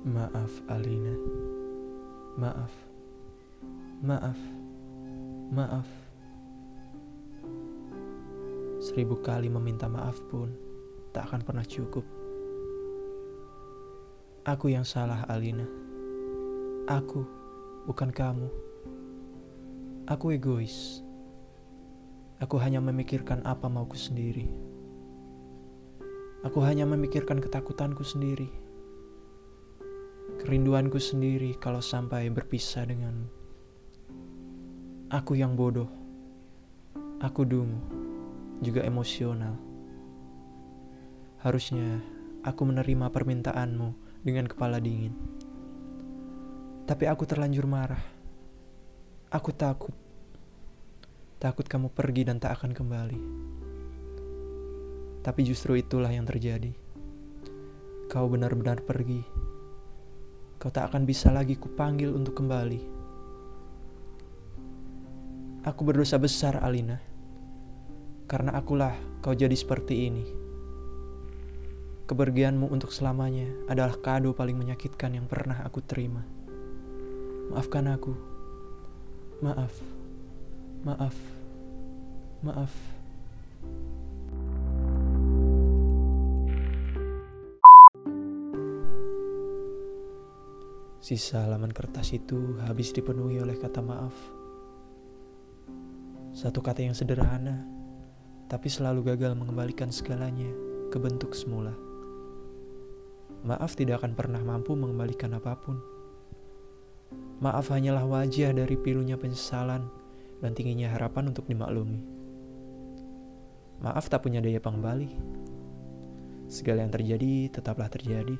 Maaf, Alina. Maaf. Maaf. Maaf. Seribu kali meminta maaf pun tak akan pernah cukup. Aku yang salah, Alina. Aku, bukan kamu. Aku egois. Aku hanya memikirkan apa mauku sendiri. Aku hanya memikirkan ketakutanku sendiri kerinduanku sendiri kalau sampai berpisah dengan Aku yang bodoh, aku dungu, juga emosional. Harusnya aku menerima permintaanmu dengan kepala dingin. Tapi aku terlanjur marah. Aku takut. Takut kamu pergi dan tak akan kembali. Tapi justru itulah yang terjadi. Kau benar-benar pergi kau tak akan bisa lagi kupanggil untuk kembali. Aku berdosa besar, Alina. Karena akulah kau jadi seperti ini. Kepergianmu untuk selamanya adalah kado paling menyakitkan yang pernah aku terima. Maafkan aku. Maaf. Maaf. Maaf. Sisa halaman kertas itu habis dipenuhi oleh kata maaf. Satu kata yang sederhana, tapi selalu gagal mengembalikan segalanya ke bentuk semula. Maaf tidak akan pernah mampu mengembalikan apa pun. Maaf hanyalah wajah dari pilunya penyesalan dan tingginya harapan untuk dimaklumi. Maaf tak punya daya pengembali. Segala yang terjadi tetaplah terjadi.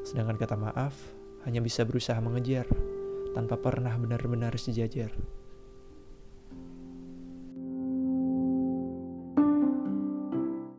Sedangkan kata maaf hanya bisa berusaha mengejar tanpa pernah benar-benar sejajar.